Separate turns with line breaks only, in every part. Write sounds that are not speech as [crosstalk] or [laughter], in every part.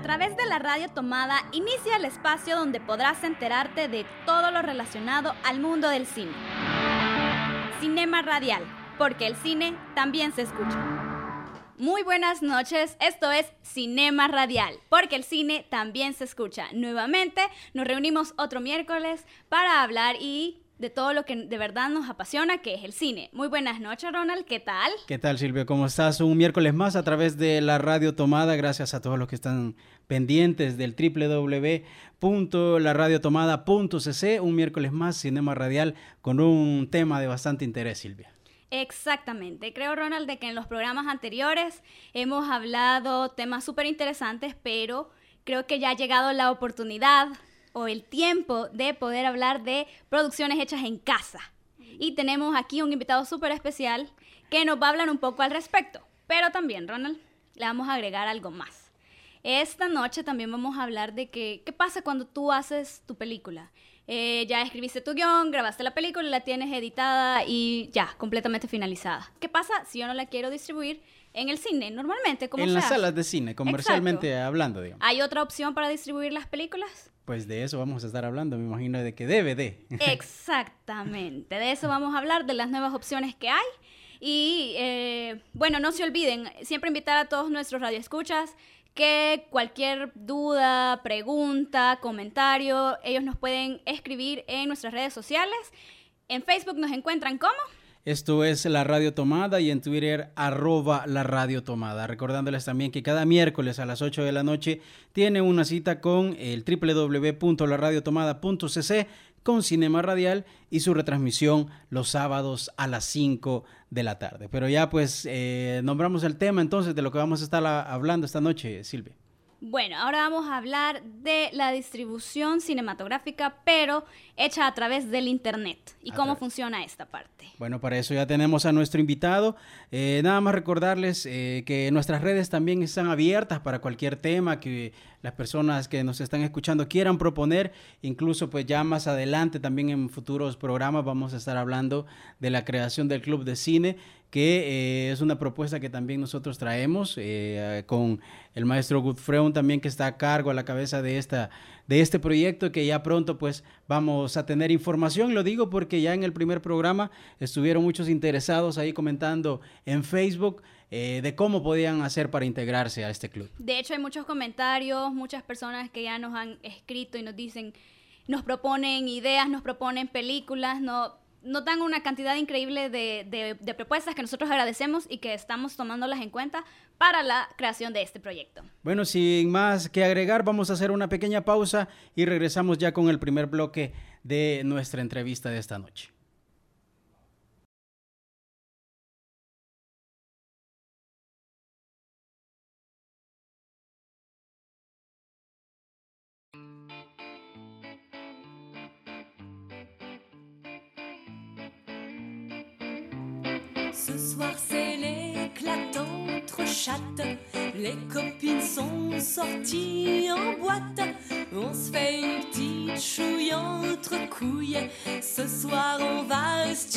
A través de la radio tomada inicia el espacio donde podrás enterarte de todo lo relacionado al mundo del cine. Cinema Radial, porque el cine también se escucha. Muy buenas noches, esto es Cinema Radial, porque el cine también se escucha. Nuevamente nos reunimos otro miércoles para hablar y de todo lo que de verdad nos apasiona, que es el cine. Muy buenas noches, Ronald, ¿qué tal?
¿Qué tal, Silvia? ¿Cómo estás? Un miércoles más a través de la radio tomada. Gracias a todos los que están pendientes del www.laradiotomada.cc. Un miércoles más, Cinema Radial, con un tema de bastante interés, Silvia.
Exactamente. Creo, Ronald, de que en los programas anteriores hemos hablado temas súper interesantes, pero creo que ya ha llegado la oportunidad o el tiempo de poder hablar de producciones hechas en casa. Y tenemos aquí un invitado súper especial que nos va a hablar un poco al respecto. Pero también, Ronald, le vamos a agregar algo más. Esta noche también vamos a hablar de que, qué pasa cuando tú haces tu película. Eh, ya escribiste tu guion, grabaste la película, la tienes editada y ya, completamente finalizada. ¿Qué pasa si yo no la quiero distribuir en el cine, normalmente?
¿cómo en las salas de cine, comercialmente hablando, digamos.
¿Hay otra opción para distribuir las películas?
Pues de eso vamos a estar hablando, me imagino, de que DVD. [laughs]
Exactamente, de eso vamos a hablar, de las nuevas opciones que hay. Y eh, bueno, no se olviden, siempre invitar a todos nuestros radioescuchas que cualquier duda, pregunta, comentario, ellos nos pueden escribir en nuestras redes sociales. En Facebook nos encuentran como
esto es La Radio Tomada y en Twitter arroba La Radio Tomada. Recordándoles también que cada miércoles a las 8 de la noche tiene una cita con el www.laradiotomada.cc con Cinema Radial y su retransmisión los sábados a las 5 de la tarde. Pero ya pues eh, nombramos el tema entonces de lo que vamos a estar hablando esta noche, Silvia.
Bueno, ahora vamos a hablar de la distribución cinematográfica, pero hecha a través del Internet. ¿Y cómo funciona esta parte?
Bueno, para eso ya tenemos a nuestro invitado. Eh, nada más recordarles eh, que nuestras redes también están abiertas para cualquier tema que las personas que nos están escuchando quieran proponer. Incluso pues ya más adelante también en futuros programas vamos a estar hablando de la creación del club de cine que eh, es una propuesta que también nosotros traemos eh, con el maestro Gutfreun también que está a cargo a la cabeza de esta de este proyecto que ya pronto pues vamos a tener información. Lo digo porque ya en el primer programa estuvieron muchos interesados ahí comentando en Facebook eh, de cómo podían hacer para integrarse a este club.
De hecho hay muchos comentarios muchas personas que ya nos han escrito y nos dicen nos proponen ideas nos proponen películas no nos dan una cantidad increíble de, de, propuestas que nosotros agradecemos y que estamos tomándolas en cuenta para la creación de este proyecto.
Bueno, sin más que agregar, vamos a hacer una pequeña pausa y regresamos ya con el primer bloque de nuestra entrevista de esta noche.
Soir c'est l'éclatante chatte. Les copines sont sorties en boîte. On se fait une petite chouille entre couilles. Ce soir on va se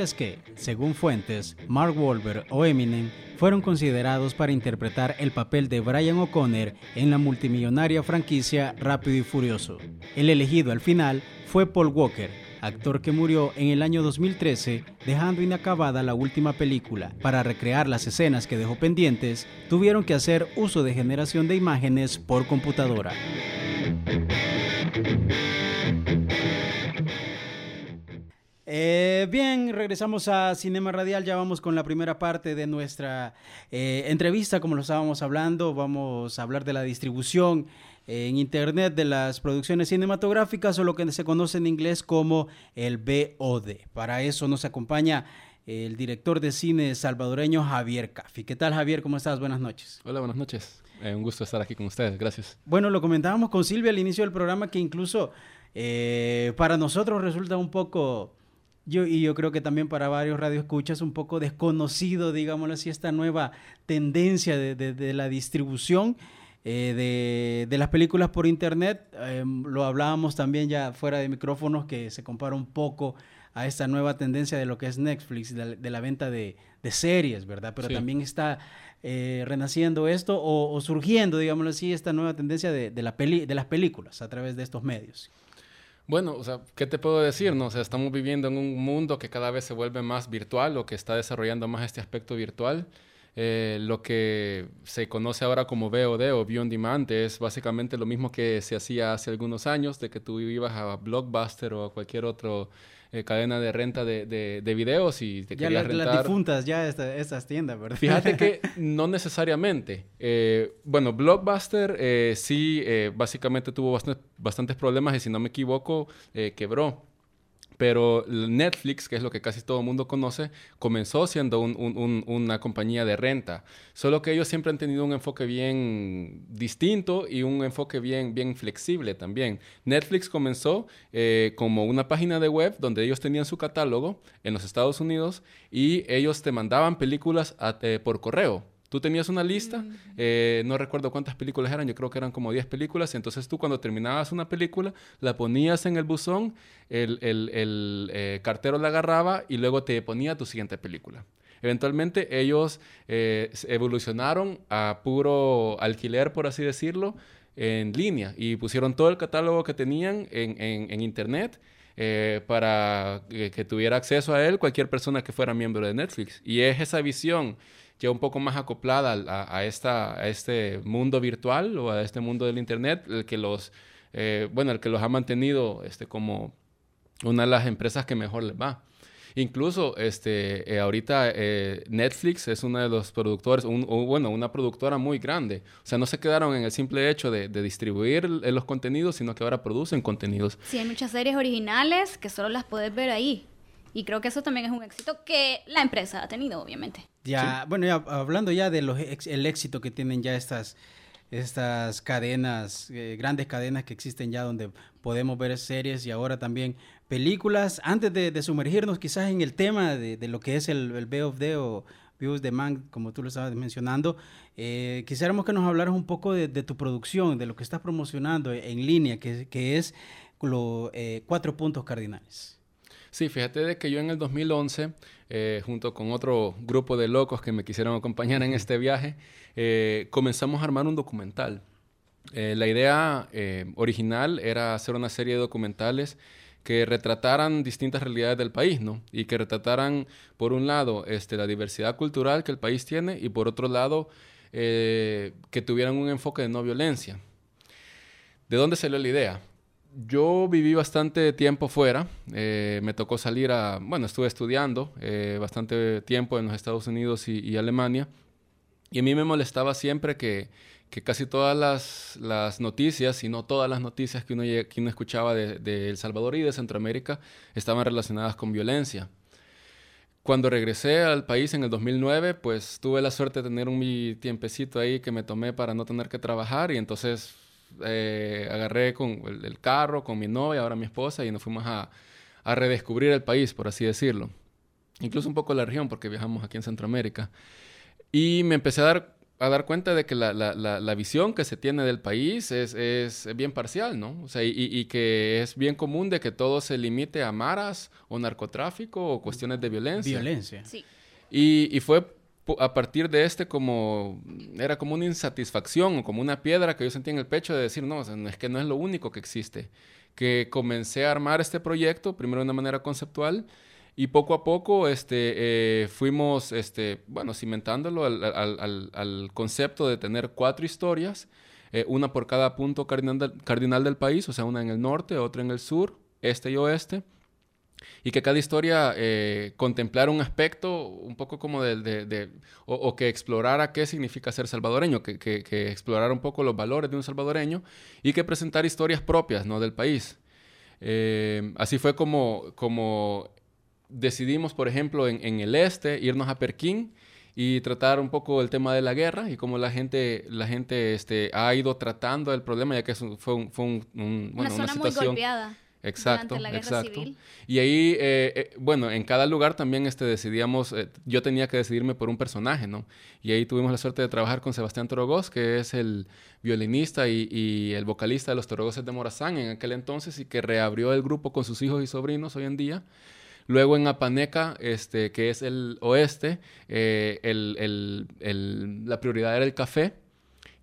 ¿Sabías que, según fuentes, Mark Wahlberg o Eminem fueron considerados para interpretar el papel de Brian O'Connor en la multimillonaria franquicia Rápido y Furioso? El elegido al final fue Paul Walker, actor que murió en el año 2013 dejando inacabada la última película. Para recrear las escenas que dejó pendientes, tuvieron que hacer uso de generación de imágenes por computadora. Eh, bien, regresamos a Cinema Radial, ya vamos con la primera parte de nuestra eh, entrevista, como lo estábamos hablando, vamos a hablar de la distribución en Internet de las producciones cinematográficas o lo que se conoce en inglés como el BOD. Para eso nos acompaña el director de cine salvadoreño Javier Caffi. ¿Qué tal Javier? ¿Cómo estás? Buenas noches.
Hola, buenas noches. Eh, un gusto estar aquí con ustedes. Gracias.
Bueno, lo comentábamos con Silvia al inicio del programa que incluso para nosotros resulta un poco yo, y yo creo que también para varios radioescuchas un poco desconocido, digámoslo así, esta nueva tendencia de, de, la distribución eh, de, de, las películas por internet. Em, lo hablábamos también ya fuera de micrófonos, que se compara un poco a esta nueva tendencia de lo que es Netflix, de la, venta de, series, ¿verdad? Pero también está eh, renaciendo esto o, o, surgiendo, digámoslo así, esta nueva tendencia de, la peli, de las películas a través de estos medios.
Bueno, o sea, ¿qué te puedo decir? No? O sea, estamos viviendo en un mundo que cada vez se vuelve más virtual o que está desarrollando más este aspecto virtual. Eh, lo que se conoce ahora como VOD o on Demand es básicamente lo mismo que se hacía hace algunos años, de que tú ibas a Blockbuster o a cualquier otro eh, cadena de renta de, de, videos y te
ya querías rentar... las difuntas ya esta, estas tiendas, ¿verdad?
Fíjate que [laughs] no necesariamente. Eh, bueno, Blockbuster eh, sí básicamente tuvo bastantes problemas y si no me equivoco quebró. Pero Netflix, que es lo que casi todo el mundo conoce, comenzó siendo una compañía de renta. Solo que ellos siempre han tenido un enfoque bien distinto y un enfoque bien, bien flexible también. Netflix comenzó eh, como una página de web donde ellos tenían su catálogo en los Estados Unidos y ellos te mandaban películas eh, por correo. Tú tenías una lista, eh, no recuerdo cuántas películas eran, yo creo que eran como 10 películas, entonces tú cuando terminabas una película, la ponías en el buzón, el, eh, cartero la agarraba y luego te ponía tu siguiente película. Eventualmente ellos eh, evolucionaron a puro alquiler, por así decirlo, en línea y pusieron todo el catálogo que tenían en, internet. para que, tuviera acceso a él cualquier persona que fuera miembro de Netflix. Y es esa visión ya un poco más acoplada a, esta, a este mundo virtual o a este mundo del Internet, el que los, eh, bueno, el que los ha mantenido este, como una de las empresas que mejor les va. Incluso este, eh, ahorita eh, Netflix es uno de los productores, o bueno, una productora muy grande. O sea, no se quedaron en el simple hecho de, de distribuir los contenidos, sino que ahora producen contenidos.
Sí, hay muchas series originales que solo las puedes ver ahí. Y creo que eso también es un éxito que la empresa ha tenido, obviamente.
Ya, bueno, ya hablando ya del el éxito que tienen ya estas, estas cadenas, eh, grandes cadenas que existen ya donde podemos ver series y ahora también películas. Antes de, sumergirnos quizás en el tema de, de, lo que es el, el BOD o Views Demand, como tú lo estabas mencionando, eh, quisiéramos que nos hablaras un poco de, tu producción, de lo que estás promocionando en línea, que, que es los eh, cuatro puntos cardinales.
Sí, fíjate de que yo en el 2011, eh, junto con otro grupo de locos que me quisieron acompañar en este viaje, eh, comenzamos a armar un documental. Eh, la idea original era hacer una serie de documentales que retrataran distintas realidades del país, ¿no? Y que retrataran, por un lado, este, la diversidad cultural que el país tiene y por otro lado, que tuvieran un enfoque de no violencia. ¿De dónde salió la idea? Yo viví bastante tiempo fuera. Eh, me tocó salir a, bueno, estuve estudiando eh, bastante tiempo en los Estados Unidos y, Alemania. Y a mí me molestaba siempre que, que casi todas las, las, noticias, y no todas las noticias que uno, que uno escuchaba de, El Salvador y de Centroamérica, estaban relacionadas con violencia. Cuando regresé al país en el 2009, pues tuve la suerte de tener un mi tiempecito ahí que me tomé para no tener que trabajar y entonces eh, agarré con el, carro, con mi novia, ahora mi esposa, y nos fuimos a, a, redescubrir el país, por así decirlo. Incluso un poco la región, porque viajamos aquí en Centroamérica. Y me empecé a dar a dar cuenta de que la, la, la, la visión que se tiene del país es, es bien parcial, ¿no? O sea, y, y, que es bien común de que todo se limite a maras o narcotráfico o cuestiones de violencia.
Violencia.
Sí.
Y, y fue a partir de este como era como una insatisfacción o como una piedra que yo sentía en el pecho de decir, no, es que no es lo único que existe. Que comencé a armar este proyecto, primero de una manera conceptual, y poco a poco este, eh, fuimos, este, bueno, cimentándolo al, al, al, al, concepto de tener cuatro historias, eh, una por cada punto cardinal, cardinal del país, o sea, una en el norte, otra en el sur, este y oeste y que cada historia eh, contemplara un aspecto un poco como de, de, de o, o, que explorara qué significa ser salvadoreño, que, que, que, explorara un poco los valores de un salvadoreño y que presentara historias propias ¿no? del país. Eh, así fue como, como decidimos, por ejemplo, en, en, el este, irnos a Perquín y tratar un poco el tema de la guerra y cómo la gente, la gente este, ha ido tratando el problema, ya que fue, un, fue un, un, bueno,
una,
una
situación... Muy golpeada.
Exacto,
la
exacto.
Civil.
Y ahí, eh, eh, bueno, en cada lugar también este, decidíamos, eh, yo tenía que decidirme por un personaje, ¿no? Y ahí tuvimos la suerte de trabajar con Sebastián Torogós, que es el violinista y, y, el vocalista de los Torogoses de Morazán en aquel entonces y que reabrió el grupo con sus hijos y sobrinos hoy en día. Luego en Apaneca, este, que es el oeste, el, el, el, la prioridad era el café.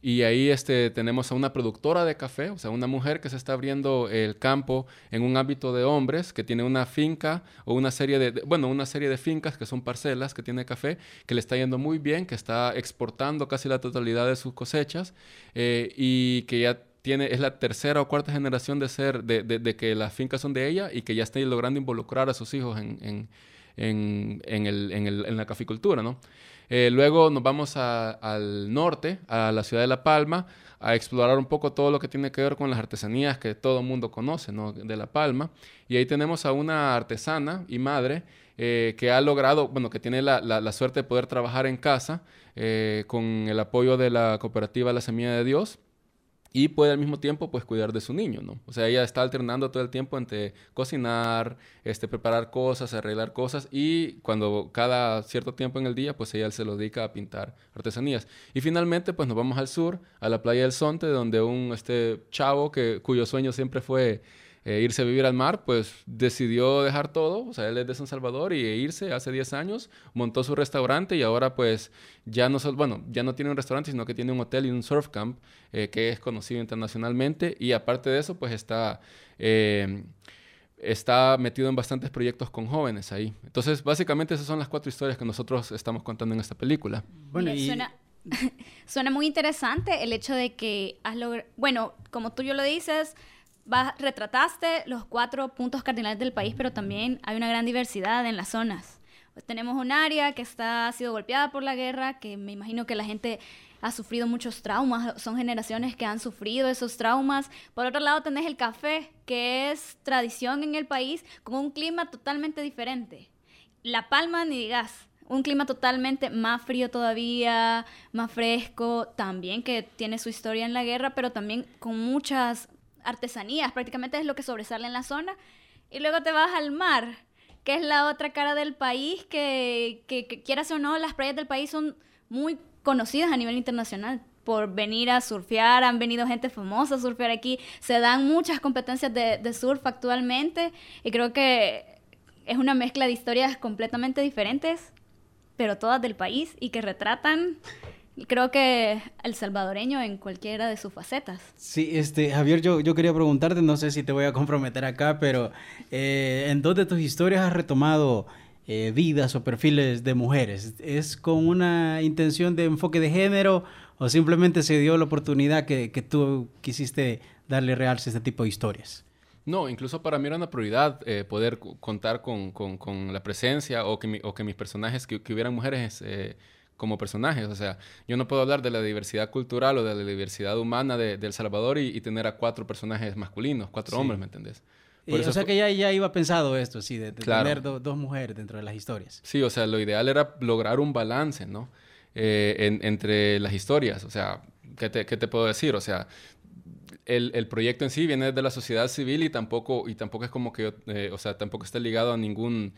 Y ahí este, tenemos a una productora de café, o sea, una mujer que se está abriendo el campo en un ámbito de hombres, que tiene una finca o una serie de, bueno, una serie de fincas que son parcelas, que tiene café, que le está yendo muy bien, que está exportando casi la totalidad de sus cosechas eh, y que ya tiene, es la tercera o cuarta generación de ser, de, de, que las fincas son de ella y que ya está logrando involucrar a sus hijos en, en, en, en el, la caficultura, ¿no? Eh, luego nos vamos al norte, a la ciudad de La Palma, a explorar un poco todo lo que tiene que ver con las artesanías que todo el mundo conoce ¿no? de La Palma. Y ahí tenemos a una artesana y madre eh, que ha logrado, bueno, que tiene la suerte de poder trabajar en casa eh, con el apoyo de la cooperativa La Semilla de Dios y puede al mismo tiempo pues cuidar de su niño, ¿no? O sea, ella está alternando todo el tiempo entre cocinar, este, preparar cosas, arreglar cosas y cuando cada cierto tiempo en el día pues ella se lo dedica a pintar artesanías. Y finalmente pues nos vamos al sur, a la playa del Sonte, donde un este chavo que, cuyo sueño siempre fue eh, irse a vivir al mar, pues decidió dejar todo, o sea, él es de San Salvador y irse hace 10 años, montó su restaurante y ahora pues ya no, bueno, ya no tiene un restaurante, sino que tiene un hotel y un surf camp eh, que es conocido internacionalmente y aparte de eso pues está... Eh, está metido en bastantes proyectos con jóvenes ahí. Entonces, básicamente esas son las cuatro historias que nosotros estamos contando en esta película.
Bueno, y... suena, [laughs] suena muy interesante el hecho de que has logrado, bueno, como tú yo lo dices, vas, retrataste los cuatro puntos cardinales del país, pero también hay una gran diversidad en las zonas. Pues tenemos un área que está, ha sido golpeada por la guerra, que me imagino que la gente ha sufrido muchos traumas, son generaciones que han sufrido esos traumas. Por otro lado tenés el café, que es tradición en el país, con un clima totalmente diferente. La Palma, ni digas, un clima totalmente más frío todavía, más fresco, también que tiene su historia en la guerra, pero también con muchas artesanías, prácticamente es lo que sobresale en la zona. Y luego te vas al mar, que es la otra cara del país, que, que, que quieras o no, las playas del país son muy conocidas a nivel internacional por venir a surfear, han venido gente famosa a surfear aquí, se dan muchas competencias de, de surf actualmente. Y creo que es una mezcla de historias completamente diferentes, pero todas del país y que retratan creo que el salvadoreño en cualquiera de sus facetas.
Sí, este, Javier, yo, yo quería preguntarte, no sé si te voy a comprometer acá, pero eh, en dos de tus historias has retomado eh, vidas o perfiles de mujeres. ¿Es con una intención de enfoque de género o simplemente se dio la oportunidad que, que tú quisiste darle realce a este tipo de historias?
No, incluso para mí era una prioridad eh, poder contar con, con, con, la presencia o que, mi, o que mis personajes, que, que hubieran mujeres eh, como personajes. O sea, yo no puedo hablar de la diversidad cultural o de la diversidad humana de, de El Salvador y, y, tener a cuatro personajes masculinos, cuatro sí. hombres, ¿me entendés?
Eso o sea que ya, ya iba pensado esto, sí, de, de claro. tener do, dos mujeres dentro de las historias.
Sí, o sea, lo ideal era lograr un balance, ¿no? Eh, en, entre las historias. O sea, ¿qué te, qué te puedo decir? O sea, el, el, proyecto en sí viene de la sociedad civil y tampoco, y tampoco es como que yo, eh, o sea, tampoco está ligado a ningún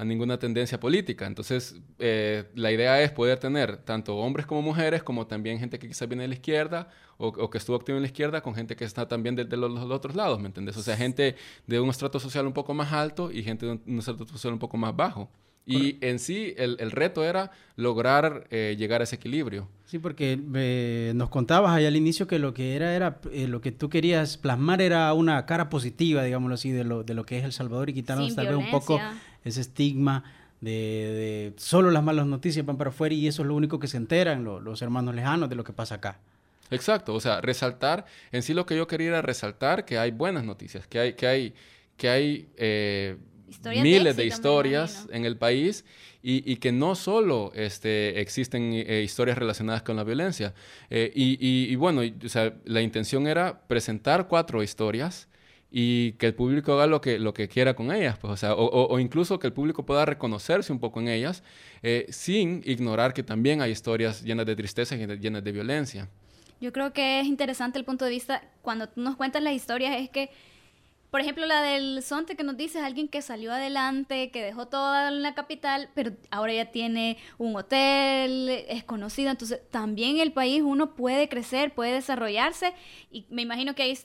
a ninguna tendencia política. Entonces, eh, la idea es poder tener tanto hombres como mujeres, como también gente que quizás viene de la izquierda o, que estuvo activa en la izquierda, con gente que está también de, los, otros lados, ¿me entiendes? O sea, gente de un estrato social un poco más alto y gente de un, estrato social un poco más bajo. Y en sí, el, reto era lograr eh, llegar a ese equilibrio.
Sí, porque eh, nos contabas ahí al inicio que lo que era, era eh, lo que tú querías plasmar era una cara positiva, digámoslo así, de lo, de lo que es El Salvador y quitarnos tal vez un poco ese estigma de, solo las malas noticias van para afuera y eso es lo único que se enteran los hermanos lejanos de lo que pasa acá.
Exacto, o sea, resaltar, en sí lo que yo quería era resaltar que hay buenas noticias, que hay, que hay, que hay eh, miles de, historias en el país y, que no solo este, existen eh, historias relacionadas con la violencia. Eh, y, bueno, o sea, la intención era presentar cuatro historias y que el público haga lo que, lo que quiera con ellas, pues, o, sea, o, incluso que el público pueda reconocerse un poco en ellas, eh, sin ignorar que también hay historias llenas de tristeza y llenas de violencia.
Yo creo que es interesante el punto de vista, cuando tú nos cuentas las historias, es que, por ejemplo, la del Sonte que nos dices, alguien que salió adelante, que dejó todo en la capital, pero ahora ya tiene un hotel, es conocido, entonces también el país uno puede crecer, puede desarrollarse, y me imagino que hay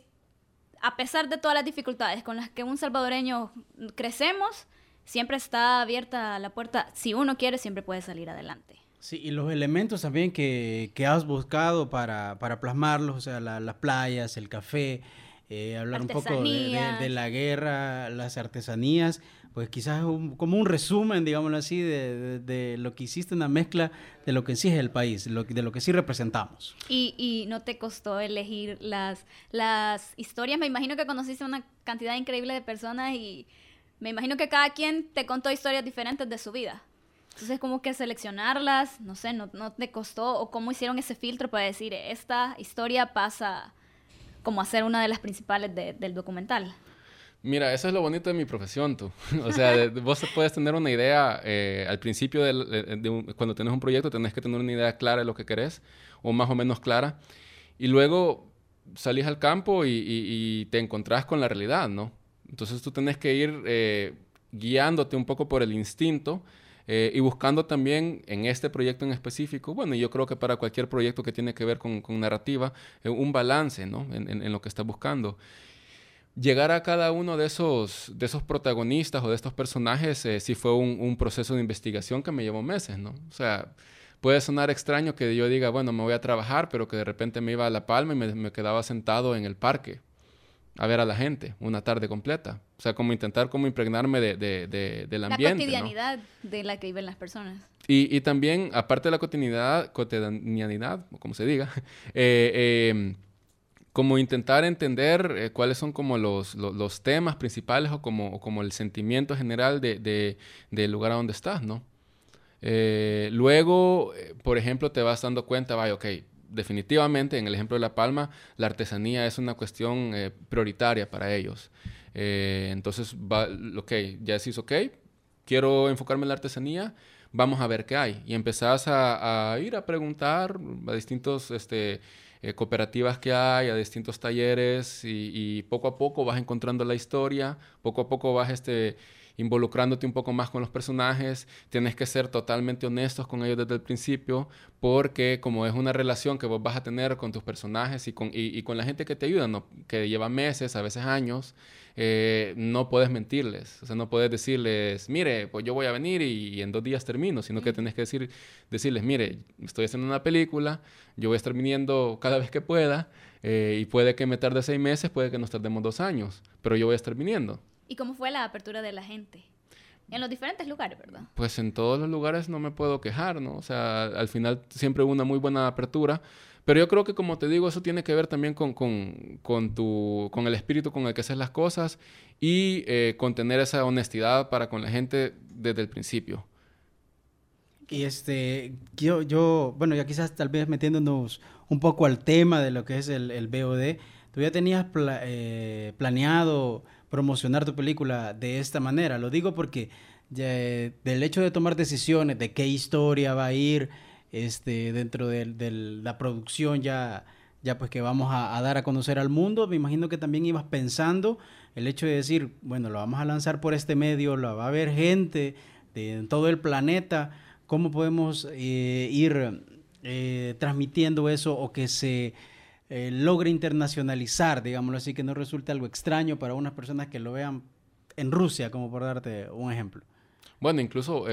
a pesar de todas las dificultades con las que un salvadoreño crecemos, siempre está abierta la puerta. Si uno quiere, siempre puede salir adelante.
Sí, y los elementos también que, has buscado para, plasmarlos, o sea, las playas, el café, eh, hablar un poco de, la guerra, las artesanías, pues quizás como un resumen, digámoslo así, de, lo que hiciste, una mezcla de lo que sí es el país, de lo que sí representamos.
Y, y no te costó elegir las, las historias, me imagino que conociste una cantidad increíble de personas y me imagino que cada quien te contó historias diferentes de su vida. Entonces, como que seleccionarlas, no sé, no, no te costó, o cómo hicieron ese filtro para decir, esta historia pasa como a ser una de las principales del documental.
Mira, eso es lo bonito de mi profesión, tú. [laughs] O sea, vos puedes tener una idea eh, al principio de, cuando tienes un proyecto, tenés que tener una idea clara de lo que querés, o más o menos clara, y luego salís al campo y, te encontrás con la realidad, ¿no? Entonces tú tenés que ir eh, guiándote un poco por el instinto eh, y buscando también en este proyecto en específico, bueno, yo creo que para cualquier proyecto que tiene que ver con, narrativa, un balance, ¿no? En, en, lo que estás buscando llegar a cada uno de esos, de esos protagonistas o de estos personajes eh, sí fue un, proceso de investigación que me llevó meses, ¿no? O sea, puede sonar extraño que yo diga, bueno, me voy a trabajar, pero que de repente me iba a La Palma y me, quedaba sentado en el parque a ver a la gente una tarde completa. O sea, como intentar como impregnarme de, de, del ambiente.
La cotidianidad de la que viven las personas.
Y, y, también, aparte de la cotidianidad, cotidianidad, como se diga, [laughs] eh, eh, como intentar entender eh, cuáles son como los, los, temas principales o como, como el sentimiento general de, del lugar a donde estás, ¿no? Eh, luego, por ejemplo, te vas dando cuenta, vaya, ok, definitivamente en el ejemplo de La Palma, la artesanía es una cuestión prioritaria para ellos. entonces, va, ok, ya decís, ok, quiero enfocarme en la artesanía, vamos a ver qué hay. Y empezás a, ir a preguntar a distintos... Este, eh, cooperativas que hay, a distintos talleres y, poco a poco vas encontrando la historia, poco a poco vas este, involucrándote un poco más con los personajes, tienes que ser totalmente honestos con ellos desde el principio, porque como es una relación que vos vas a tener con tus personajes y con, y, con la gente que te ayuda, ¿no? que lleva meses, a veces años, eh, no puedes mentirles, o sea, no puedes decirles, mire, pues yo voy a venir y, en dos días termino, sino que tienes que decir, decirles, mire, estoy haciendo una película, yo voy a estar viniendo cada vez que pueda, eh, y puede que me tarde seis meses, puede que nos tardemos dos años, pero yo voy a estar viniendo.
¿Y cómo fue la apertura de la gente? En los diferentes lugares, ¿verdad?
Pues en todos los lugares no me puedo quejar, ¿no? O sea, al final siempre hubo una muy buena apertura. Pero yo creo que, como te digo, eso tiene que ver también con, con, con, tu, con el espíritu con el que haces las cosas y eh, con tener esa honestidad para con la gente desde el principio.
Y este, yo, yo, bueno, ya quizás tal vez metiéndonos un poco al tema de lo que es el, el BOD, ¿tú ya tenías eh, planeado promocionar tu película de esta manera? Lo digo porque del hecho de tomar decisiones de qué historia va a ir, este, dentro de, la producción ya, ya pues que vamos a, dar a conocer al mundo, me imagino que también ibas pensando el hecho de decir, bueno, lo vamos a lanzar por este medio, va a ver gente, de todo el planeta, ¿cómo podemos eh, ir eh, transmitiendo eso o que se eh, logre internacionalizar, digámoslo así, que no resulte algo extraño para unas personas que lo vean en Rusia, como por darte un ejemplo?
Bueno, incluso,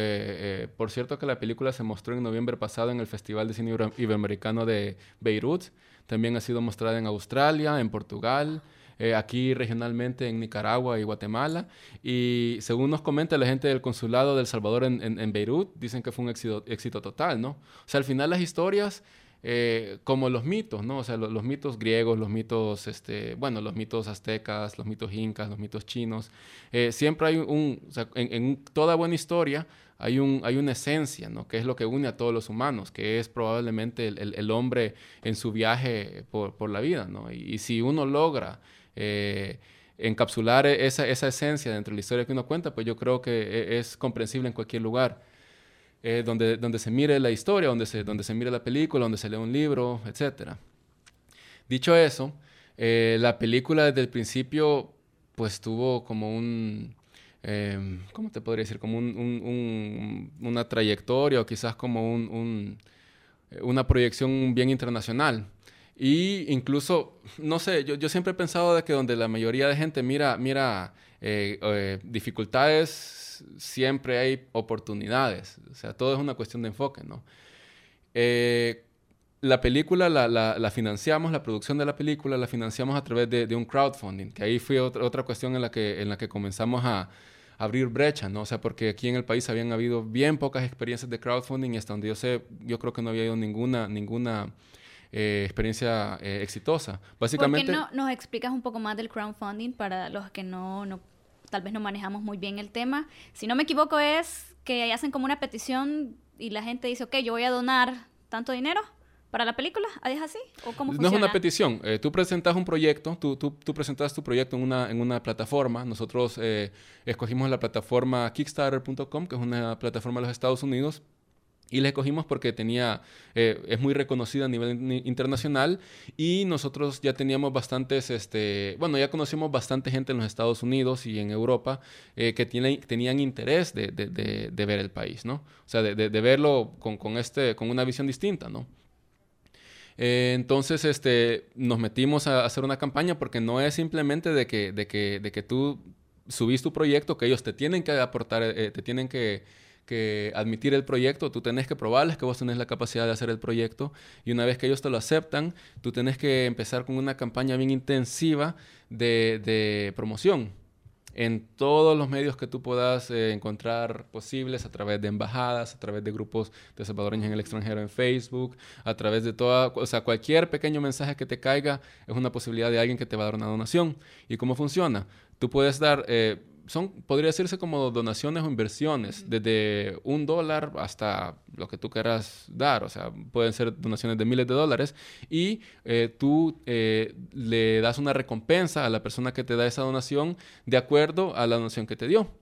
por cierto que la película se mostró en noviembre pasado en el Festival de Cine Iberoamericano de Beirut, también ha sido mostrada en Australia, en Portugal, eh, aquí regionalmente en Nicaragua y Guatemala. Y según nos comenta la gente del consulado del Salvador en, Beirut, dicen que fue un éxito, éxito, total, ¿no? O sea, al final las historias... Eh, como los mitos, ¿no? O sea, los, mitos griegos, los mitos, este, bueno, los mitos aztecas, los mitos incas, los mitos chinos. Eh, siempre hay un, o sea, en, toda buena historia hay, un, hay una esencia, ¿no? Que es lo que une a todos los humanos, que es probablemente el, el, hombre en su viaje por, por la vida, ¿no? y, si uno logra eh, encapsular esa, esa, esencia dentro de la historia que uno cuenta, pues yo creo que e, es comprensible en cualquier lugar. Eh, donde, donde se mire la historia, donde se, donde se mire la película, donde se lee un libro, etc. Dicho eso, eh, la película desde el principio pues tuvo como un, em, ¿cómo te podría decir? Como un, una trayectoria o quizás como una proyección bien internacional. Y incluso, no sé, yo, yo, siempre he pensado de que donde la mayoría de gente mira, mira eh, eh, dificultades, siempre hay oportunidades. O sea, todo es una cuestión de enfoque, ¿no? Eh, la película la, la, financiamos, la producción de la película la financiamos a través de, de un crowdfunding, que ahí fue otra, otra cuestión en la que, en la que comenzamos a, abrir brechas, ¿no? O sea, porque aquí en el país habían habido bien pocas experiencias de crowdfunding y hasta donde yo sé, yo creo que no había habido ninguna, ninguna eh, experiencia eh, exitosa. Básicamente...
¿Por qué no nos explicas un poco más del crowdfunding para los que no, no, tal vez no manejamos muy bien el tema? Si no me equivoco es que hacen como una petición y la gente dice, ok, yo voy a donar tanto dinero para la película? ¿Es así? ¿O cómo
no es una petición. Eh, tú presentas un proyecto, tú, tú, tú, presentas tu proyecto en una, en una plataforma. Nosotros escogimos la plataforma Kickstarter.com, que es una plataforma de los Estados Unidos y la escogimos porque tenía, eh, es muy reconocida a nivel internacional y nosotros ya teníamos bastantes, este, bueno, ya bastante gente en los Estados Unidos y en Europa eh, que tiene, tenían interés de, de, de, ver el país, ¿no? O sea, de, verlo con, con, este, con una visión distinta, ¿no? Eh, entonces, este, nos metimos a hacer una campaña porque no es simplemente de que, de que, de que tú subís tu proyecto, que ellos te tienen que aportar, te tienen que que admitir el proyecto, tú tenés que probarles que vos tenés la capacidad de hacer el proyecto y una vez que ellos te lo aceptan, tú tenés que empezar con una campaña bien intensiva de, promoción en todos los medios que tú puedas eh, encontrar posibles, a través de embajadas, a través de grupos de salvadoreños en el extranjero en Facebook, a través de toda, o sea, cualquier pequeño mensaje que te caiga es una posibilidad de alguien que te va a dar una donación. ¿Y cómo funciona? Tú puedes dar... Eh, son, podría decirse como donaciones o inversiones, desde un dólar hasta lo que tú quieras dar, o sea, pueden ser donaciones de miles de dólares, y eh, tú eh, le das una recompensa a la persona que te da esa donación de acuerdo a la donación que te dio.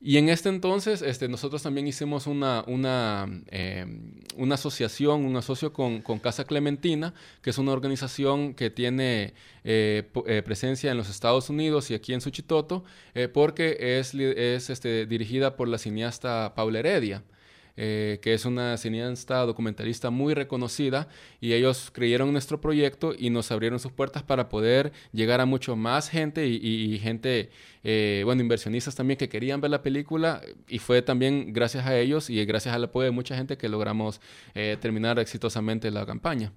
Y en este entonces, este, nosotros también hicimos una, una, em, una asociación, un asocio con, Casa Clementina, que es una organización que tiene eh, eh, presencia en los Estados Unidos y aquí en Suchitoto, eh, porque es, es este, dirigida por la cineasta Paula Heredia. Eh, que es una cineasta documentalista muy reconocida, y ellos creyeron en nuestro proyecto y nos abrieron sus puertas para poder llegar a mucho más gente y, gente, eh, bueno, inversionistas también que querían ver la película, y fue también gracias a ellos y gracias al apoyo de mucha gente que logramos eh, terminar exitosamente la campaña.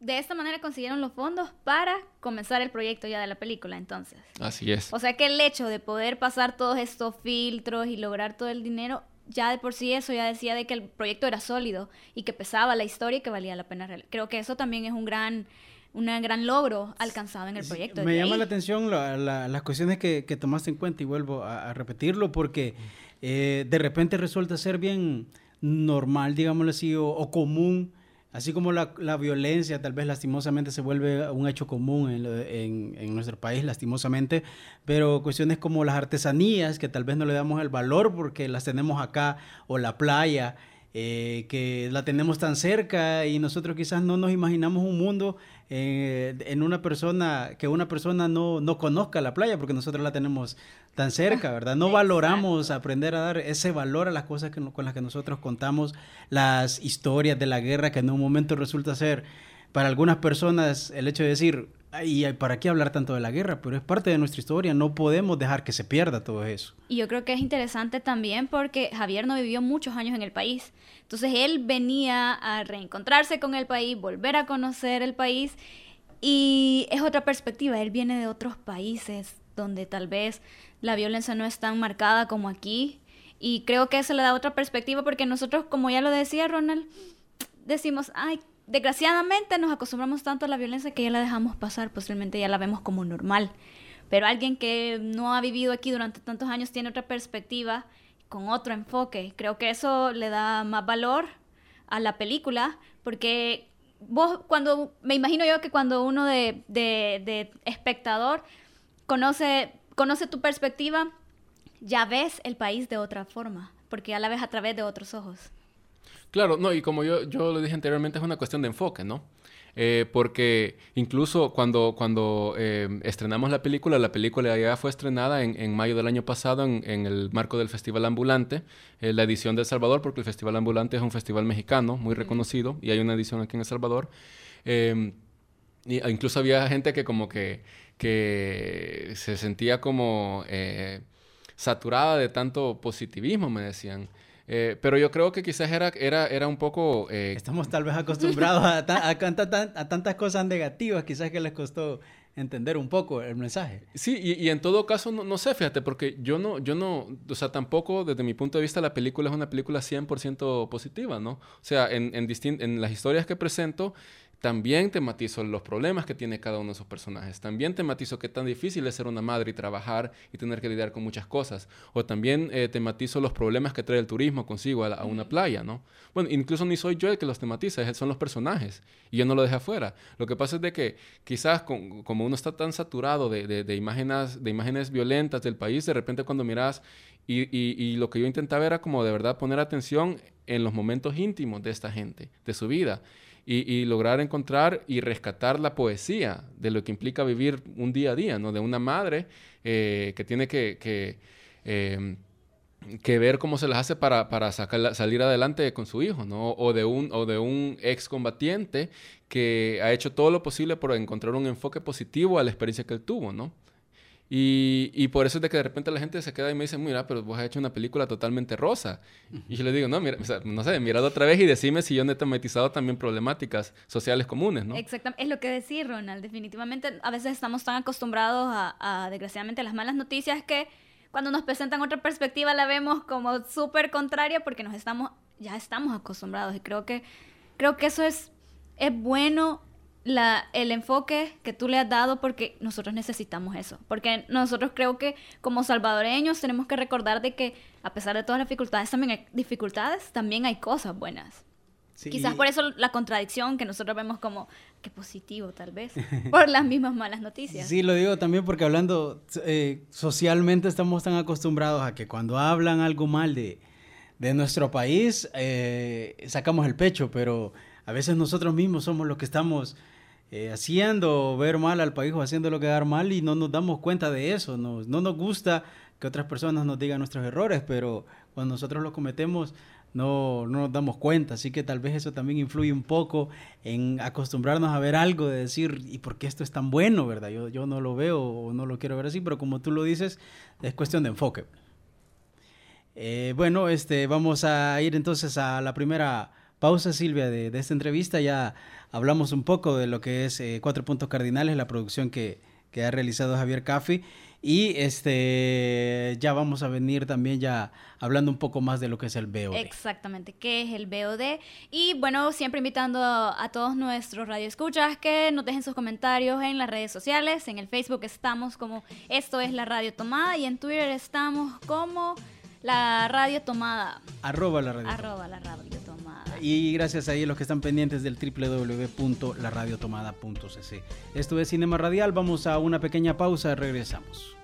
De esta manera consiguieron los fondos para comenzar el proyecto ya de la película, entonces.
Así es.
O sea que el hecho de poder pasar todos estos filtros y lograr todo el dinero ya de por sí eso ya decía de que el proyecto era sólido y que pesaba la historia y que valía la pena. Creo que eso también es un gran, un gran logro alcanzado en el proyecto.
me llama la atención las cuestiones que, que, tomaste en cuenta y vuelvo a, repetirlo porque eh, de repente resulta ser bien normal, digámoslo así, o común Así como la, la, violencia tal vez lastimosamente se vuelve un hecho común en, en, en, nuestro país, lastimosamente, pero cuestiones como las artesanías, que tal vez no le damos el valor porque las tenemos acá, o la playa, eh, que la tenemos tan cerca y nosotros quizás no nos imaginamos un mundo en una persona, que una persona no, no conozca la playa porque nosotros la tenemos tan cerca, [laughs] ¿verdad? No valoramos aprender a dar ese valor a las cosas que, con las que nosotros contamos, las historias de la guerra que en un momento resulta ser para algunas personas el hecho de decir, ¿y para qué hablar tanto de la guerra? Pero es parte de nuestra historia, no podemos dejar que se pierda todo eso.
Y yo creo que es interesante también porque Javier no vivió muchos años en el país. Entonces él venía a reencontrarse con el país, volver a conocer el país y es otra perspectiva. Él viene de otros países donde tal vez la violencia no es tan marcada como aquí. Y creo que eso le da otra perspectiva porque nosotros, como ya lo decía Ronald, decimos, ay, desgraciadamente nos acostumbramos tanto a la violencia que ya la dejamos pasar, posiblemente ya la vemos como normal. Pero alguien que no ha vivido aquí durante tantos años tiene otra perspectiva, con otro enfoque. Creo que eso le da más valor a la película, porque vos cuando, me imagino yo que cuando uno de, de espectador conoce, conoce tu perspectiva, ya ves el país de otra forma, porque ya la ves a través de otros ojos.
Claro, no, y como yo, yo lo dije anteriormente, es una cuestión de enfoque, ¿no? Eh, porque incluso cuando, cuando eh, estrenamos la película, la película ya fue estrenada en, en mayo del año pasado en, en, el marco del Festival Ambulante, eh, la edición de El Salvador, porque el Festival Ambulante es un festival mexicano muy reconocido y hay una edición aquí en El Salvador. y incluso había gente que como que, que se sentía como saturada de tanto positivismo, me decían. Eh, pero yo creo que quizás era, era, era un poco...
Eh, Estamos tal vez acostumbrados a, a, tantas cosas negativas, quizás que les costó entender un poco el mensaje.
Sí, y, y en todo caso, no, no, sé, fíjate, porque yo no, yo no, o sea, tampoco desde mi punto de vista la película es una película 100% positiva, ¿no? O sea, en, en, en las historias que presento, también tematizo los problemas que tiene cada uno de esos personajes. También tematizo qué tan difícil es ser una madre y trabajar y tener que lidiar con muchas cosas. O también eh, tematizo los problemas que trae el turismo consigo a, una playa, ¿no? Bueno, incluso ni soy yo el que los tematiza, son los personajes. Y yo no lo dejé afuera. Lo que pasa es de que quizás como uno está tan saturado de, imágenes, de imágenes violentas del país, de repente cuando miras y, y, lo que yo intentaba era como de verdad poner atención en los momentos íntimos de esta gente, de su vida y, lograr encontrar y rescatar la poesía de lo que implica vivir un día a día, ¿no? De una madre eh, que tiene que, em, que, ver cómo se las hace para, para salir adelante con su hijo, ¿no? O de, un, o de un excombatiente que ha hecho todo lo posible por encontrar un enfoque positivo a la experiencia que él tuvo, ¿no? Y, y, por eso es de que de repente la gente se queda y me dice, mira, pero vos has hecho una película totalmente rosa. Y yo le digo, no, mira, o sea, no sé, mirad otra vez y decime si yo no he tematizado también problemáticas sociales comunes, ¿no?
Exactamente, es lo que decía Ronald, definitivamente a veces estamos tan acostumbrados a, a desgraciadamente, las malas noticias que cuando nos presentan otra perspectiva la vemos como súper contraria porque nos estamos, ya estamos acostumbrados y creo que, creo que eso es, es bueno la, el enfoque que tú le has dado porque nosotros necesitamos eso. Porque nosotros creo que como salvadoreños tenemos que recordar de que a pesar de todas las dificultades, también hay dificultades, también hay cosas buenas. Quizás por eso la contradicción que nosotros vemos como que positivo tal vez, [laughs] por las mismas malas noticias.
Sí, lo digo también porque hablando eh, socialmente estamos tan acostumbrados a que cuando hablan algo mal de, de nuestro país, eh, sacamos el pecho, pero a veces nosotros mismos somos los que estamos eh, haciendo ver mal al país o haciéndolo quedar mal y no nos damos cuenta de eso. no nos gusta que otras personas nos digan nuestros errores, pero cuando nosotros los cometemos no, no, nos damos cuenta. Así que tal vez eso también influye un poco en acostumbrarnos a ver algo, de decir, ¿y por qué esto es tan bueno, verdad? Yo, yo no lo veo o no lo quiero ver así, pero como tú lo dices, es cuestión de enfoque. Eh, bueno, este, vamos a ir entonces a la primera pausa, Silvia, de, esta entrevista. Ya hablamos un poco de lo que es eh, Cuatro Puntos Cardinales, la producción que, que ha realizado Javier Caffi. Y este ya vamos a venir también ya hablando un poco más de lo que es el BOD.
Exactamente, qué es el BOD. Y bueno, siempre invitando a, todos nuestros radioescuchas que nos dejen sus comentarios en las redes sociales. En el Facebook estamos como Esto es la Radio Tomada y en Twitter estamos como la Radio Tomada.
Arroba la Radio.
Arroba la Radio
y gracias a ellos los que están pendientes del www.laradiotomada.cc. Esto es Cinema Radial, vamos a una pequeña pausa, regresamos.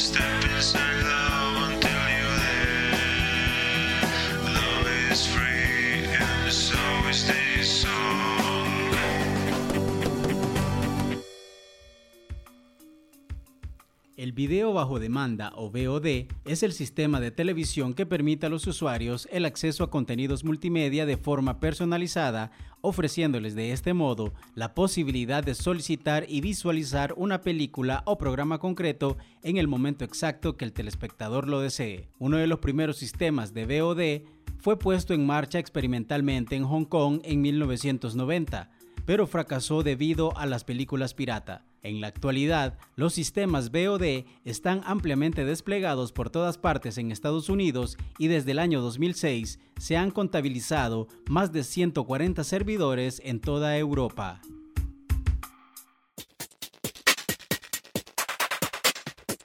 Just
video bajo demanda o VOD es el sistema de televisión que permite a los usuarios el acceso a contenidos multimedia de forma personalizada, ofreciéndoles de este modo la posibilidad de solicitar y visualizar una película o programa concreto en el momento exacto que el telespectador lo desee. Uno de los primeros sistemas de VOD fue puesto en marcha experimentalmente en Hong Kong en 1990 pero fracasó debido a las películas pirata. En la actualidad, los sistemas VOD están ampliamente desplegados por todas partes en Estados Unidos y desde el año 2006 se han contabilizado más de 140 servidores en toda Europa.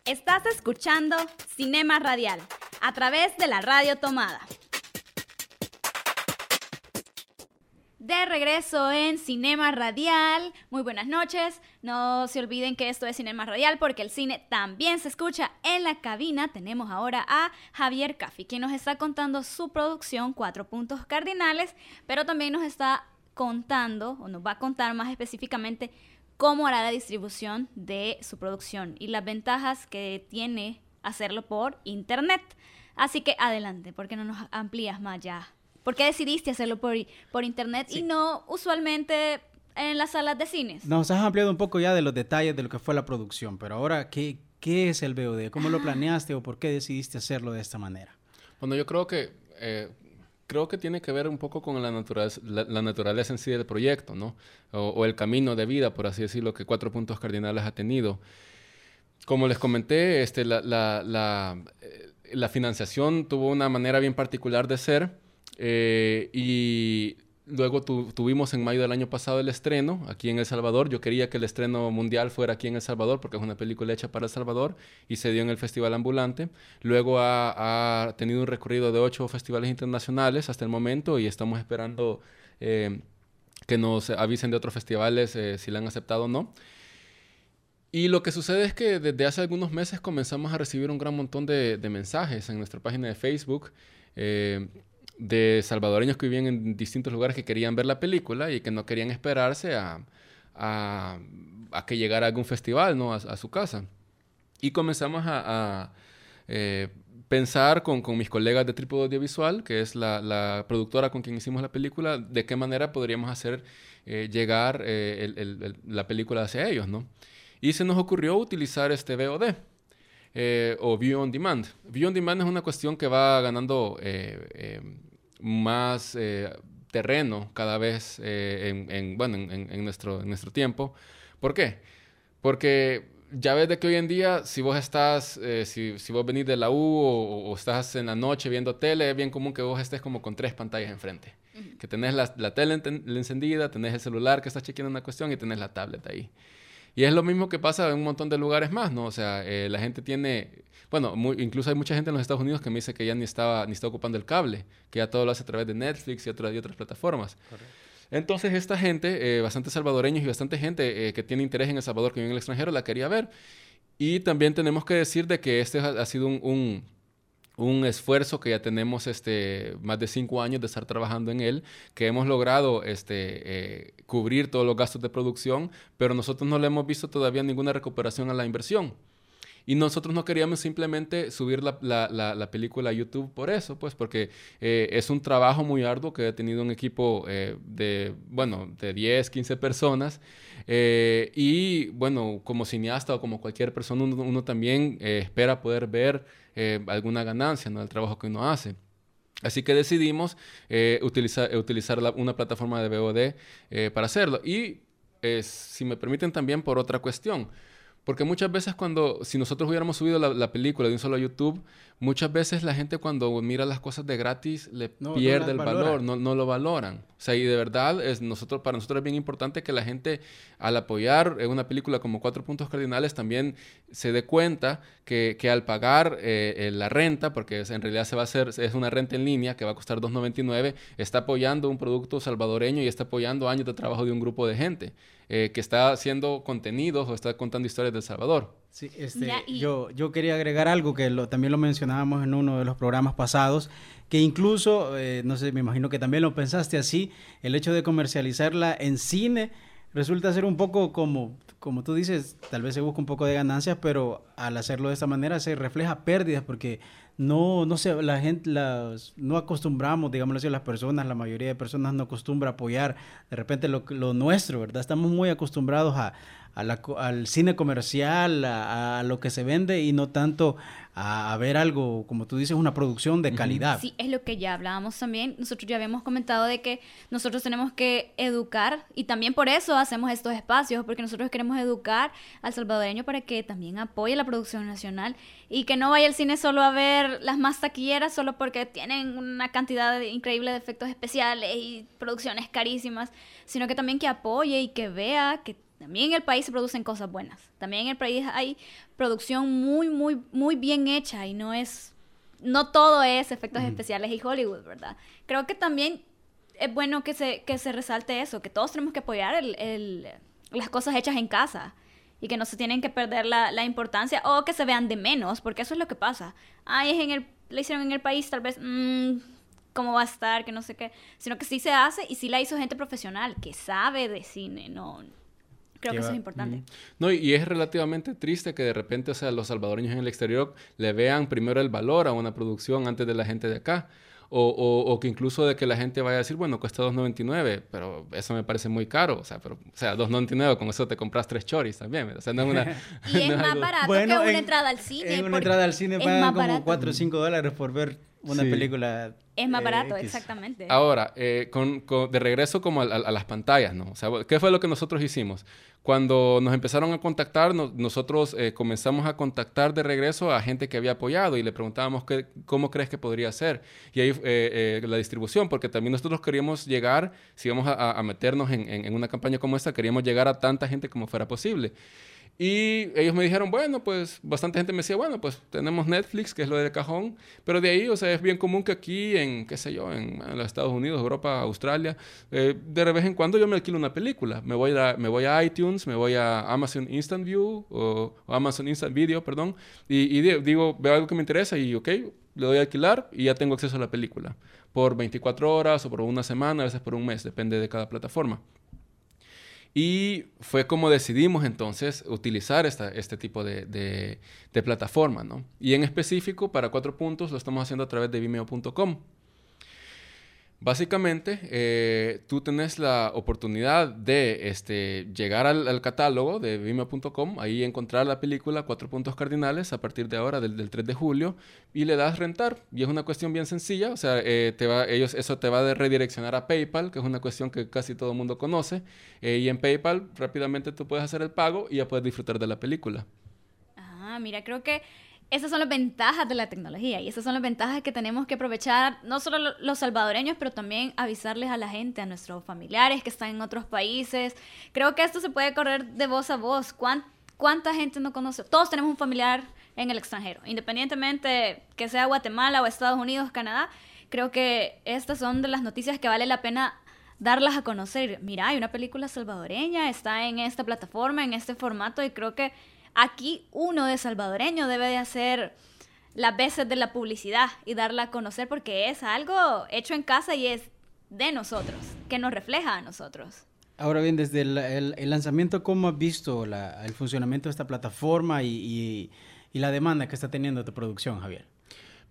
Estás escuchando Cinema Radial a través de la radio tomada. De regreso en Cinema Radial. Muy buenas noches. No se olviden que esto es Cinema Radial porque el cine también se escucha en la cabina. Tenemos ahora a Javier Caffi, quien nos está contando su producción Cuatro Puntos Cardinales, pero también nos está contando, o nos va a contar más específicamente, cómo hará la distribución de su producción y las ventajas que tiene hacerlo por internet. Así que adelante, porque no nos amplías más ya. ¿Por qué decidiste hacerlo por, por internet y no usualmente en las salas de cines?
Nos has ampliado un poco ya de los detalles de lo que fue la producción, pero ahora, ¿qué, qué es el VOD? ¿Cómo lo planeaste o por qué decidiste hacerlo de esta manera?
Bueno, yo creo que eh, creo que tiene que ver un poco con la naturaleza, la, la naturaleza en sí del proyecto, ¿no? O, o, el camino de vida, por así decirlo, que Cuatro Puntos Cardinales ha tenido. Como les comenté, este, la, la, la, eh, la financiación tuvo una manera bien particular de ser eh, y luego tu- tuvimos en mayo del año pasado el estreno aquí en El Salvador. Yo quería que el estreno mundial fuera aquí en El Salvador porque es una película hecha para El Salvador y se dio en el Festival Ambulante. Luego ha, tenido un recorrido de ocho festivales internacionales hasta el momento y estamos esperando eh, que nos avisen de otros festivales eh, si la han aceptado o no. Y lo que sucede es que desde hace algunos meses comenzamos a recibir un gran montón de, mensajes en nuestra página de Facebook de salvadoreños que vivían en distintos lugares que querían ver la película y que no querían esperarse a, a- a que llegara algún festival ¿no? a, a su casa. Y comenzamos a, a, eh, pensar con, con mis colegas de Trípode Audiovisual, que es la, la productora con quien hicimos la película, de qué manera podríamos hacer eh, llegar eh, el- el- el- la película hacia ellos, ¿no? Y se nos ocurrió utilizar este VOD eh, o View on Demand. View on Demand es una cuestión que va ganando eh, eh, más eh, terreno cada vez eh, en, en- bueno, en, nuestro, en nuestro tiempo. ¿Por qué? Porque ya ves de que hoy en día, si vos estás, eh, si, si vos venís de la U o, o estás en la noche viendo tele, es bien común que vos estés como con tres pantallas enfrente. Que tenés la, la tele encendida, tenés el celular que estás chequeando una cuestión y tenés la tablet ahí. Y es lo mismo que pasa en un montón de lugares más, ¿no? O sea, eh, la gente tiene, bueno, muy- incluso hay mucha gente en los Estados Unidos que me dice que ya ni estaba, ni está ocupando el cable, que ya todo lo hace a través de Netflix y, otras y otras plataformas. Entonces esta gente, eh, bastante salvadoreños y bastante gente eh, que tiene interés en El Salvador, que vive en el extranjero, la quería ver. Y también tenemos que decir de que este ha, ha sido un, un, un esfuerzo que ya tenemos este, más de cinco años de estar trabajando en él, que hemos logrado este, eh, cubrir todos los gastos de producción, pero nosotros no le hemos visto todavía ninguna recuperación a la inversión. Y nosotros no queríamos simplemente subir la, la- la- la película a YouTube por eso, pues porque eh, es un trabajo muy arduo que ha tenido un equipo eh, de, bueno, de 10, 15 personas. eh, y bueno, como cineasta o como cualquier persona, uno, uno también eh, espera poder ver eh, alguna ganancia ¿no? del trabajo que uno hace. Así que decidimos eh, utilizar, utilizar una plataforma de VOD para hacerlo. Y si me permiten también por otra cuestión. Porque muchas veces cuando, si nosotros hubiéramos subido la, la película de un solo a YouTube, muchas veces la gente cuando mira las cosas de gratis le
No,
pierde el
valora.
valor, no, no lo valoran. O sea, y de verdad, es nosotros, para nosotros es bien importante que la gente, al apoyar una película como Cuatro Puntos Cardinales, también se dé cuenta que, que al pagar eh, eh, la renta, porque es- en realidad se va a hacer, es una renta en línea que va a costar 2.99, está apoyando un producto salvadoreño y está apoyando años de trabajo de un grupo de gente eh, que está haciendo contenidos o está contando historias del Salvador.
Sí, este,
Ya, y-
yo, yo quería agregar algo que lo- también lo mencionábamos en uno de los programas pasados, que incluso, eh, no sé, me imagino que también lo pensaste así, el hecho de comercializarla en cine resulta ser un poco como, como tú dices, tal vez se busca un poco de ganancias, pero al hacerlo de esta manera se refleja pérdidas porque no, no sé, la gente, las, no acostumbramos, digámoslo así, las personas, la mayoría de personas no acostumbra apoyar de repente lo, lo nuestro, ¿verdad? Estamos muy acostumbrados a, la al cine comercial, a lo que se vende y no tanto a, a ver algo, como tú dices, una producción de calidad.
Sí, es lo que ya hablábamos también. Nosotros ya habíamos comentado de que nosotros tenemos que educar y también por eso hacemos estos espacios, porque nosotros queremos educar al salvadoreño para que también apoye la producción nacional y que no vaya al cine solo a ver las más taquilleras solo porque tienen una cantidad de- increíble de efectos especiales y producciones carísimas, sino que también que apoye y que vea que también en el país se producen cosas buenas. También en el país hay producción muy, muy, muy bien hecha y no es no todo es efectos especiales y Hollywood, ¿verdad? Creo que también es bueno que se, que se resalte eso, que todos tenemos que apoyar el, el- las cosas hechas en casa y que no se tienen que perder la, la importancia o que se vean de menos, porque eso es lo que pasa. Ay, es en el, la hicieron en el país, tal vez, mm, cómo va a estar, que no sé qué, sino que sí se hace y sí la hizo gente profesional, que sabe de cine, no... Creo
Que
que eso es importante.
No, y, y es relativamente triste que de repente, o sea, los salvadoreños en el exterior le vean primero el valor a una producción antes de la gente de acá. O, o- o que incluso de que la gente vaya a decir, bueno, cuesta 2.99, pero eso me parece muy caro. O sea, pero, o sea 2.99, con eso te compras tres choris también. O sea, no es una... [laughs]
Y es
no
más
algo-
barato
Bueno,
que una
en-
entrada al cine.
En una entrada al cine pagan como
barato.
4 o 5 dólares por ver una
Sí.
película.
Es más barato,
X.
exactamente.
Ahora, eh, con- con- de regreso como a, a- a las pantallas, ¿no? O sea, ¿qué fue lo que nosotros hicimos? Cuando nos empezaron a contactar, no- nosotros eh, comenzamos a contactar de regreso a gente que había apoyado y le preguntábamos qué- cómo crees que podría ser. Y ahí eh, eh, la distribución, porque también nosotros queríamos llegar, si vamos a, a- a meternos en, en- en una campaña como esta, queríamos llegar a tanta gente como fuera posible. Y ellos me dijeron, bueno, pues bastante gente me decía, bueno, pues tenemos Netflix, que es lo del cajón, pero de ahí, o sea, es bien común que aquí en, qué sé yo, en, los Estados Unidos, Europa, Australia, eh, de vez en cuando yo me alquilo una película. Me voy a, me voy a iTunes, me voy a Amazon Instant View o, Amazon Instant Video, perdón, y, y di- digo, veo algo que me interesa y, ok, le doy a alquilar y ya tengo acceso a la película por 24 horas o por una semana, a veces por un mes, depende de cada plataforma. Y fue como decidimos entonces utilizar esta, este tipo de, plataforma, ¿no? Y en específico, para cuatro puntos, lo estamos haciendo a través de vimeo.com. Básicamente, eh, tú tenés la oportunidad de este, llegar al, catálogo de vimeo.com, ahí encontrar la película Cuatro Puntos Cardinales a partir de ahora, del, del 3 de julio, y le das rentar. Y es una cuestión bien sencilla, o sea, eh, ellos, eso te va a redireccionar a PayPal, que es una cuestión que casi todo el mundo conoce, eh, y en PayPal rápidamente tú puedes hacer el pago y ya puedes disfrutar de la película.
Ah, mira, creo que esas son las ventajas de la tecnología y esas son las ventajas que tenemos que aprovechar, no solo lo- los salvadoreños, pero también avisarles a la gente, a nuestros familiares que están en otros países. Creo que esto se puede correr de voz a voz. ¿Cuán- ¿Cuánta gente no conoce? Todos tenemos un familiar en el extranjero, independientemente que sea Guatemala o Estados Unidos, Canadá. Creo que estas son de las noticias que vale la pena darlas a conocer. Mira, hay una película salvadoreña, está en esta plataforma, en este formato, y creo que aquí uno de salvadoreño debe de hacer las veces de la publicidad y darla a conocer porque es algo hecho en casa y es de nosotros, que nos refleja a nosotros.
Ahora bien, desde el, lanzamiento, ¿cómo has visto el funcionamiento de esta plataforma y- y la demanda que está teniendo tu producción, Javier?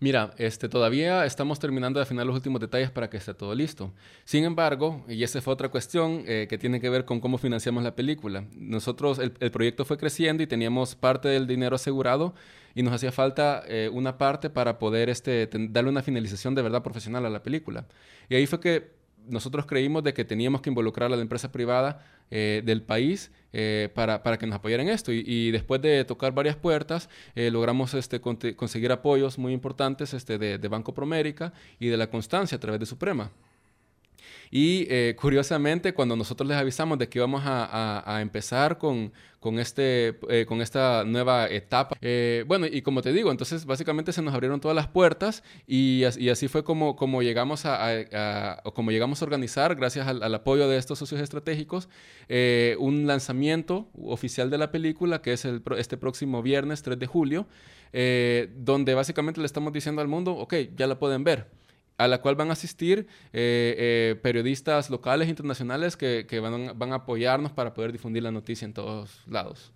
Mira, este, todavía estamos terminando de afinar los últimos detalles para que esté todo listo. Sin embargo, y esa fue otra cuestión eh, que tiene que ver con cómo financiamos la película. Nosotros, el, el proyecto fue creciendo y teníamos parte del dinero asegurado y nos hacía falta eh, una parte para poder este, darle una finalización de verdad profesional a la película. Y ahí fue que nosotros creímos de que teníamos que involucrar a la empresa privada eh, del país eh, para, para que nos apoyaran en esto. Y, y después de tocar varias puertas, eh, logramos este, conseguir apoyos muy importantes este, de, de Banco Promérica y de la Constancia a través de Suprema. Y eh, curiosamente, cuando nosotros les avisamos de que íbamos a, empezar con, con, este, eh, con esta nueva etapa, eh, bueno, y como te digo, entonces básicamente se nos abrieron todas las puertas y, as- y así fue como, como, llegamos a, a- como llegamos a organizar, gracias al, apoyo de estos socios estratégicos, eh, un lanzamiento oficial de la película que es el, este próximo viernes 3 de julio, donde básicamente le estamos diciendo al mundo, ok, ya la pueden ver a la cual van a asistir eh, eh, periodistas locales e internacionales que, que van, van a apoyarnos para poder difundir la noticia en todos lados.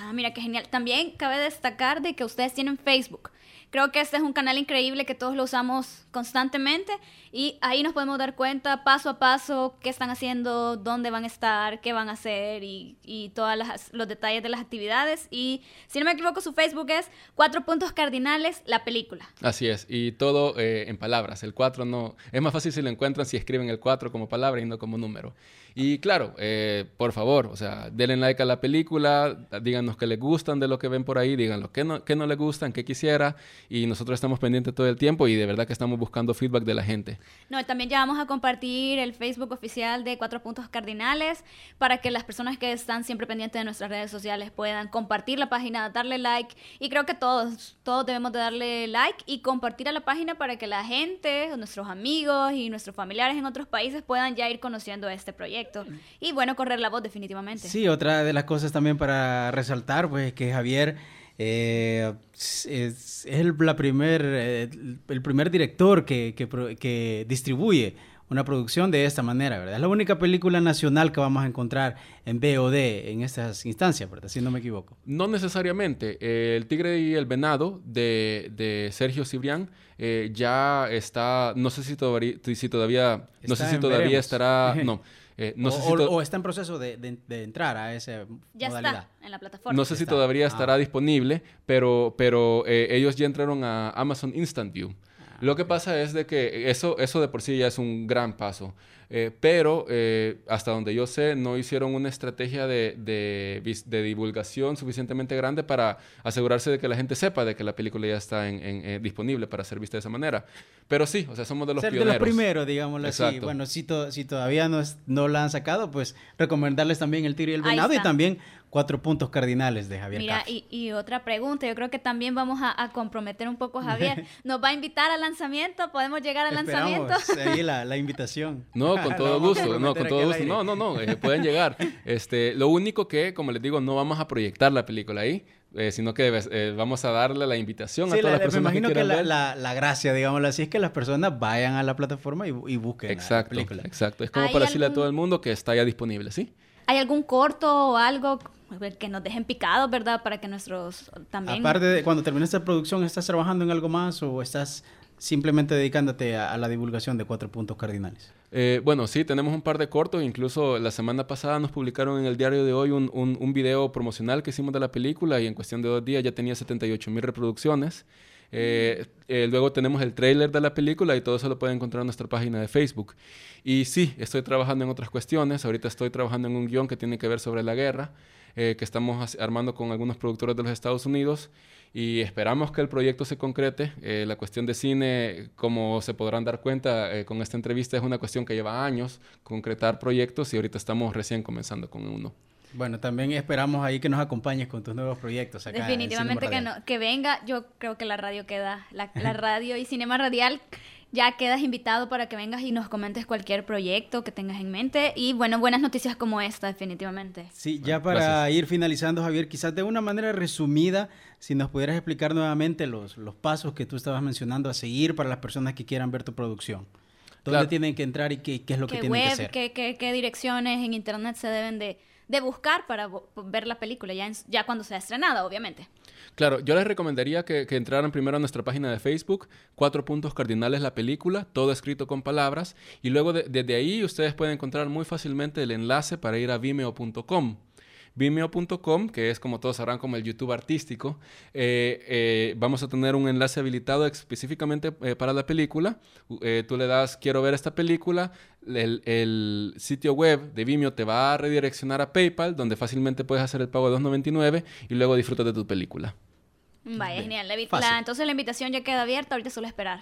Ah, mira qué genial. También cabe destacar de que ustedes tienen Facebook. Creo que este es un canal increíble que todos lo usamos constantemente y ahí nos podemos dar cuenta paso a paso qué están haciendo, dónde van a estar, qué van a hacer y, y todos los detalles de las actividades. Y si no me equivoco, su Facebook es Cuatro Puntos Cardinales, la película.
Así es, y todo eh, en palabras. El 4 no... Es más fácil si lo encuentran si escriben el 4 como palabra y no como número. Y claro, eh, por favor, o sea, denle like a la película, díganos qué les gustan de lo que ven por ahí, díganlo qué no, qué no les gustan, qué quisiera, y nosotros estamos pendientes todo el tiempo y de verdad que estamos buscando feedback de la gente.
No, también ya vamos a compartir el Facebook oficial de Cuatro Puntos Cardinales para que las personas que están siempre pendientes de nuestras redes sociales puedan compartir la página, darle like. Y creo que todos, todos debemos de darle like y compartir a la página para que la gente, nuestros amigos y nuestros familiares en otros países puedan ya ir conociendo este proyecto. Y bueno, correr la voz definitivamente.
Sí, otra de las cosas también para resaltar, pues, que Javier eh, es, es el, la primer, eh, el primer director que, que, que distribuye una producción de esta manera, ¿verdad? Es la única película nacional que vamos a encontrar en VOD en estas instancias, ¿verdad? Si no me equivoco.
No necesariamente. Eh, el Tigre y el Venado de, de Sergio Cibrián eh, ya está, no sé si todavía, si todavía no sé si todavía
veremos.
estará, no, [laughs] eh, no
o,
sé si
o- o está en proceso de, de- de entrar a esa
Ya
modalidad.
está en la plataforma.
No sé si
Está.
todavía
Ah.
estará disponible, pero, pero eh, ellos ya entraron a Amazon Instant View. Lo que pasa es de que eso, eso de por sí ya es un gran paso. Eh, pero eh, hasta donde yo sé, no hicieron una estrategia de, de vis- de divulgación suficientemente grande para asegurarse de que la gente sepa de que la película ya está en- en- eh, disponible para ser vista de esa manera. Pero sí, o sea, somos de los
Ser de
pioneros.
los primeros, digámoslo así.
Exacto.
Bueno, si, to- si todavía no, es- no la han sacado, pues recomendarles también El Tiro y el Venado y también Cuatro Puntos Cardinales de Javier
Mira, y, y otra pregunta, yo creo que también vamos a, a comprometer un poco a Javier. [laughs] ¿Nos va a invitar al lanzamiento? ¿Podemos llegar al lanzamiento?
Ahí la, la invitación. [laughs]
No, con [laughs] todo gusto, no, con todo gusto. No, no, no, eh, pueden llegar. Este, lo único que, como les digo, no vamos a proyectar la película ahí, eh, sino que eh, vamos a darle la invitación
Sí,
a todas
la-
las
me
personas que
imagino que,
quieran
la,
ver.
la- la gracia, digámoslo así, es que las personas vayan a la plataforma y, bu- y busquen la- la
Exacto,
película.
exacto. Es como
¿Hay
para decirle a todo el mundo que está ya disponible, ¿sí?
¿Hay algún corto o algo que nos dejen picados, verdad? Para que nuestros también...
Aparte de cuando termines esta producción, ¿estás trabajando en algo más o estás simplemente dedicándote a, a la divulgación de Cuatro Puntos Cardinales?
Eh, bueno, sí, tenemos un par de cortos. Incluso la semana pasada nos publicaron en el diario de hoy un, un, un video promocional que hicimos de la película y en cuestión de dos días ya tenía 78 mil reproducciones. Eh, eh, luego tenemos el trailer de la película y todo eso lo pueden encontrar en nuestra página de Facebook. Y sí, estoy trabajando en otras cuestiones. Ahorita estoy trabajando en un guion que tiene que ver sobre la guerra, eh, que estamos armando con algunos productores de los Estados Unidos. Y esperamos que el proyecto se concrete. Eh, la cuestión de cine, como se podrán dar cuenta eh, con esta entrevista, es una cuestión que lleva años concretar proyectos y ahorita estamos recién comenzando con uno.
Bueno, también esperamos ahí que nos acompañes con tus nuevos proyectos acá. en
Definitivamente que, no, que venga. Yo creo que la radio queda, la, la [laughs] radio y Cinema Radial ya quedas invitado para que vengas y nos comentes cualquier proyecto que tengas en mente. Y bueno, buenas noticias como esta, definitivamente.
Sí, ya para
gracias.
ir finalizando, Javier, quizás de una manera resumida, si nos pudieras explicar nuevamente los, los pasos que tú estabas mencionando a seguir para las personas que quieran ver tu producción. ¿Dónde
Claro.
tienen que entrar y qué, qué es lo que
¿Qué
tienen que hacer?
qué, qué- qué direcciones en internet se deben de, de buscar para ver la película, ya, en- ya cuando sea estrenada, obviamente?
Claro, yo les recomendaría que, entraran primero a nuestra página de Facebook, Cuatro Puntos Cardinales la película, todo escrito con palabras, y luego de- desde ahí ustedes pueden encontrar muy fácilmente el enlace para ir a vimeo.com. Vimeo.com, que es como todos sabrán como el YouTube artístico, eh, eh, vamos a tener un enlace habilitado específicamente eh, para la película. Tú le das quiero ver esta película, el, el sitio web de Vimeo te va a redireccionar a PayPal, donde fácilmente puedes hacer el pago de 2.99 y luego disfrutas de tu película.
Vaya, genial. La, la- entonces la invitación ya queda abierta, ahorita solo esperar.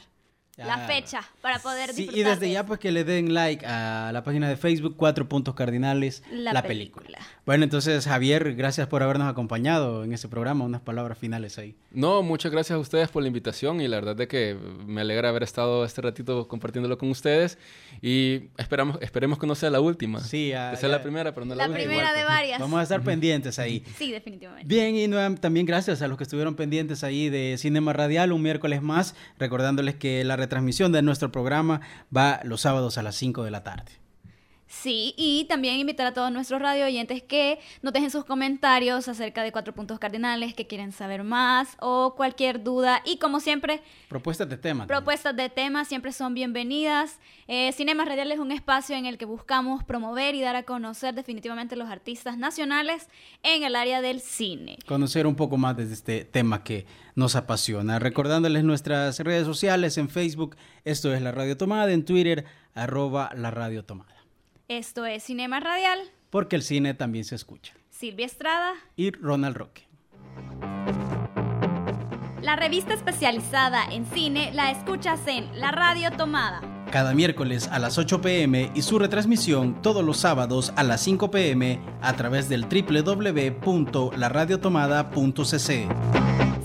La
Ah.
fecha para poder
Sí,
disfrutar.
y desde
de
ya pues que le den like a la página de Facebook, Cuatro Puntos Cardinales,
La
la,
película.
película. Bueno, entonces Javier, gracias por habernos acompañado en este programa, unas palabras finales ahí.
No, muchas gracias a ustedes por la invitación y la verdad de que me alegra haber estado este ratito compartiéndolo con ustedes y esperamos, esperemos que no sea la última.
Sí, ya-
que sea
ya.
la primera, pero no
La
la, última.
primera de varias.
Vamos a estar pendientes ahí. [laughs]
Sí, definitivamente.
Bien, y nueva- también gracias a los que estuvieron pendientes ahí de Cinema Radial un miércoles más, recordándoles que la retransmisión de nuestro programa va los sábados a las 5 de la tarde.
Sí, y también invitar a todos nuestros radio oyentes que nos dejen sus comentarios acerca de cuatro puntos cardinales, que quieren saber más o cualquier duda. Y como siempre,
Propuestas de tema. también.
propuestas de temas siempre son bienvenidas. Eh, Cinema Radial es un espacio en el que buscamos promover y dar a conocer definitivamente los artistas nacionales en el área del cine.
Conocer un poco más de este tema que nos apasiona. Recordándoles nuestras redes sociales en Facebook, esto es La Radio Tomada, en Twitter, arroba La Radio Tomada.
Esto es Cinema Radial,
Porque el cine también se escucha.
Silvia Estrada,
Y Ronald Roque.
la revista especializada en cine la escuchas en La Radio Tomada.
Cada miércoles a las 8 pm y su retransmisión todos los sábados a las 5 pm a través del www.laradiotomada.cc.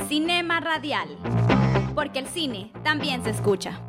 Cinema Radial, porque el cine también se escucha.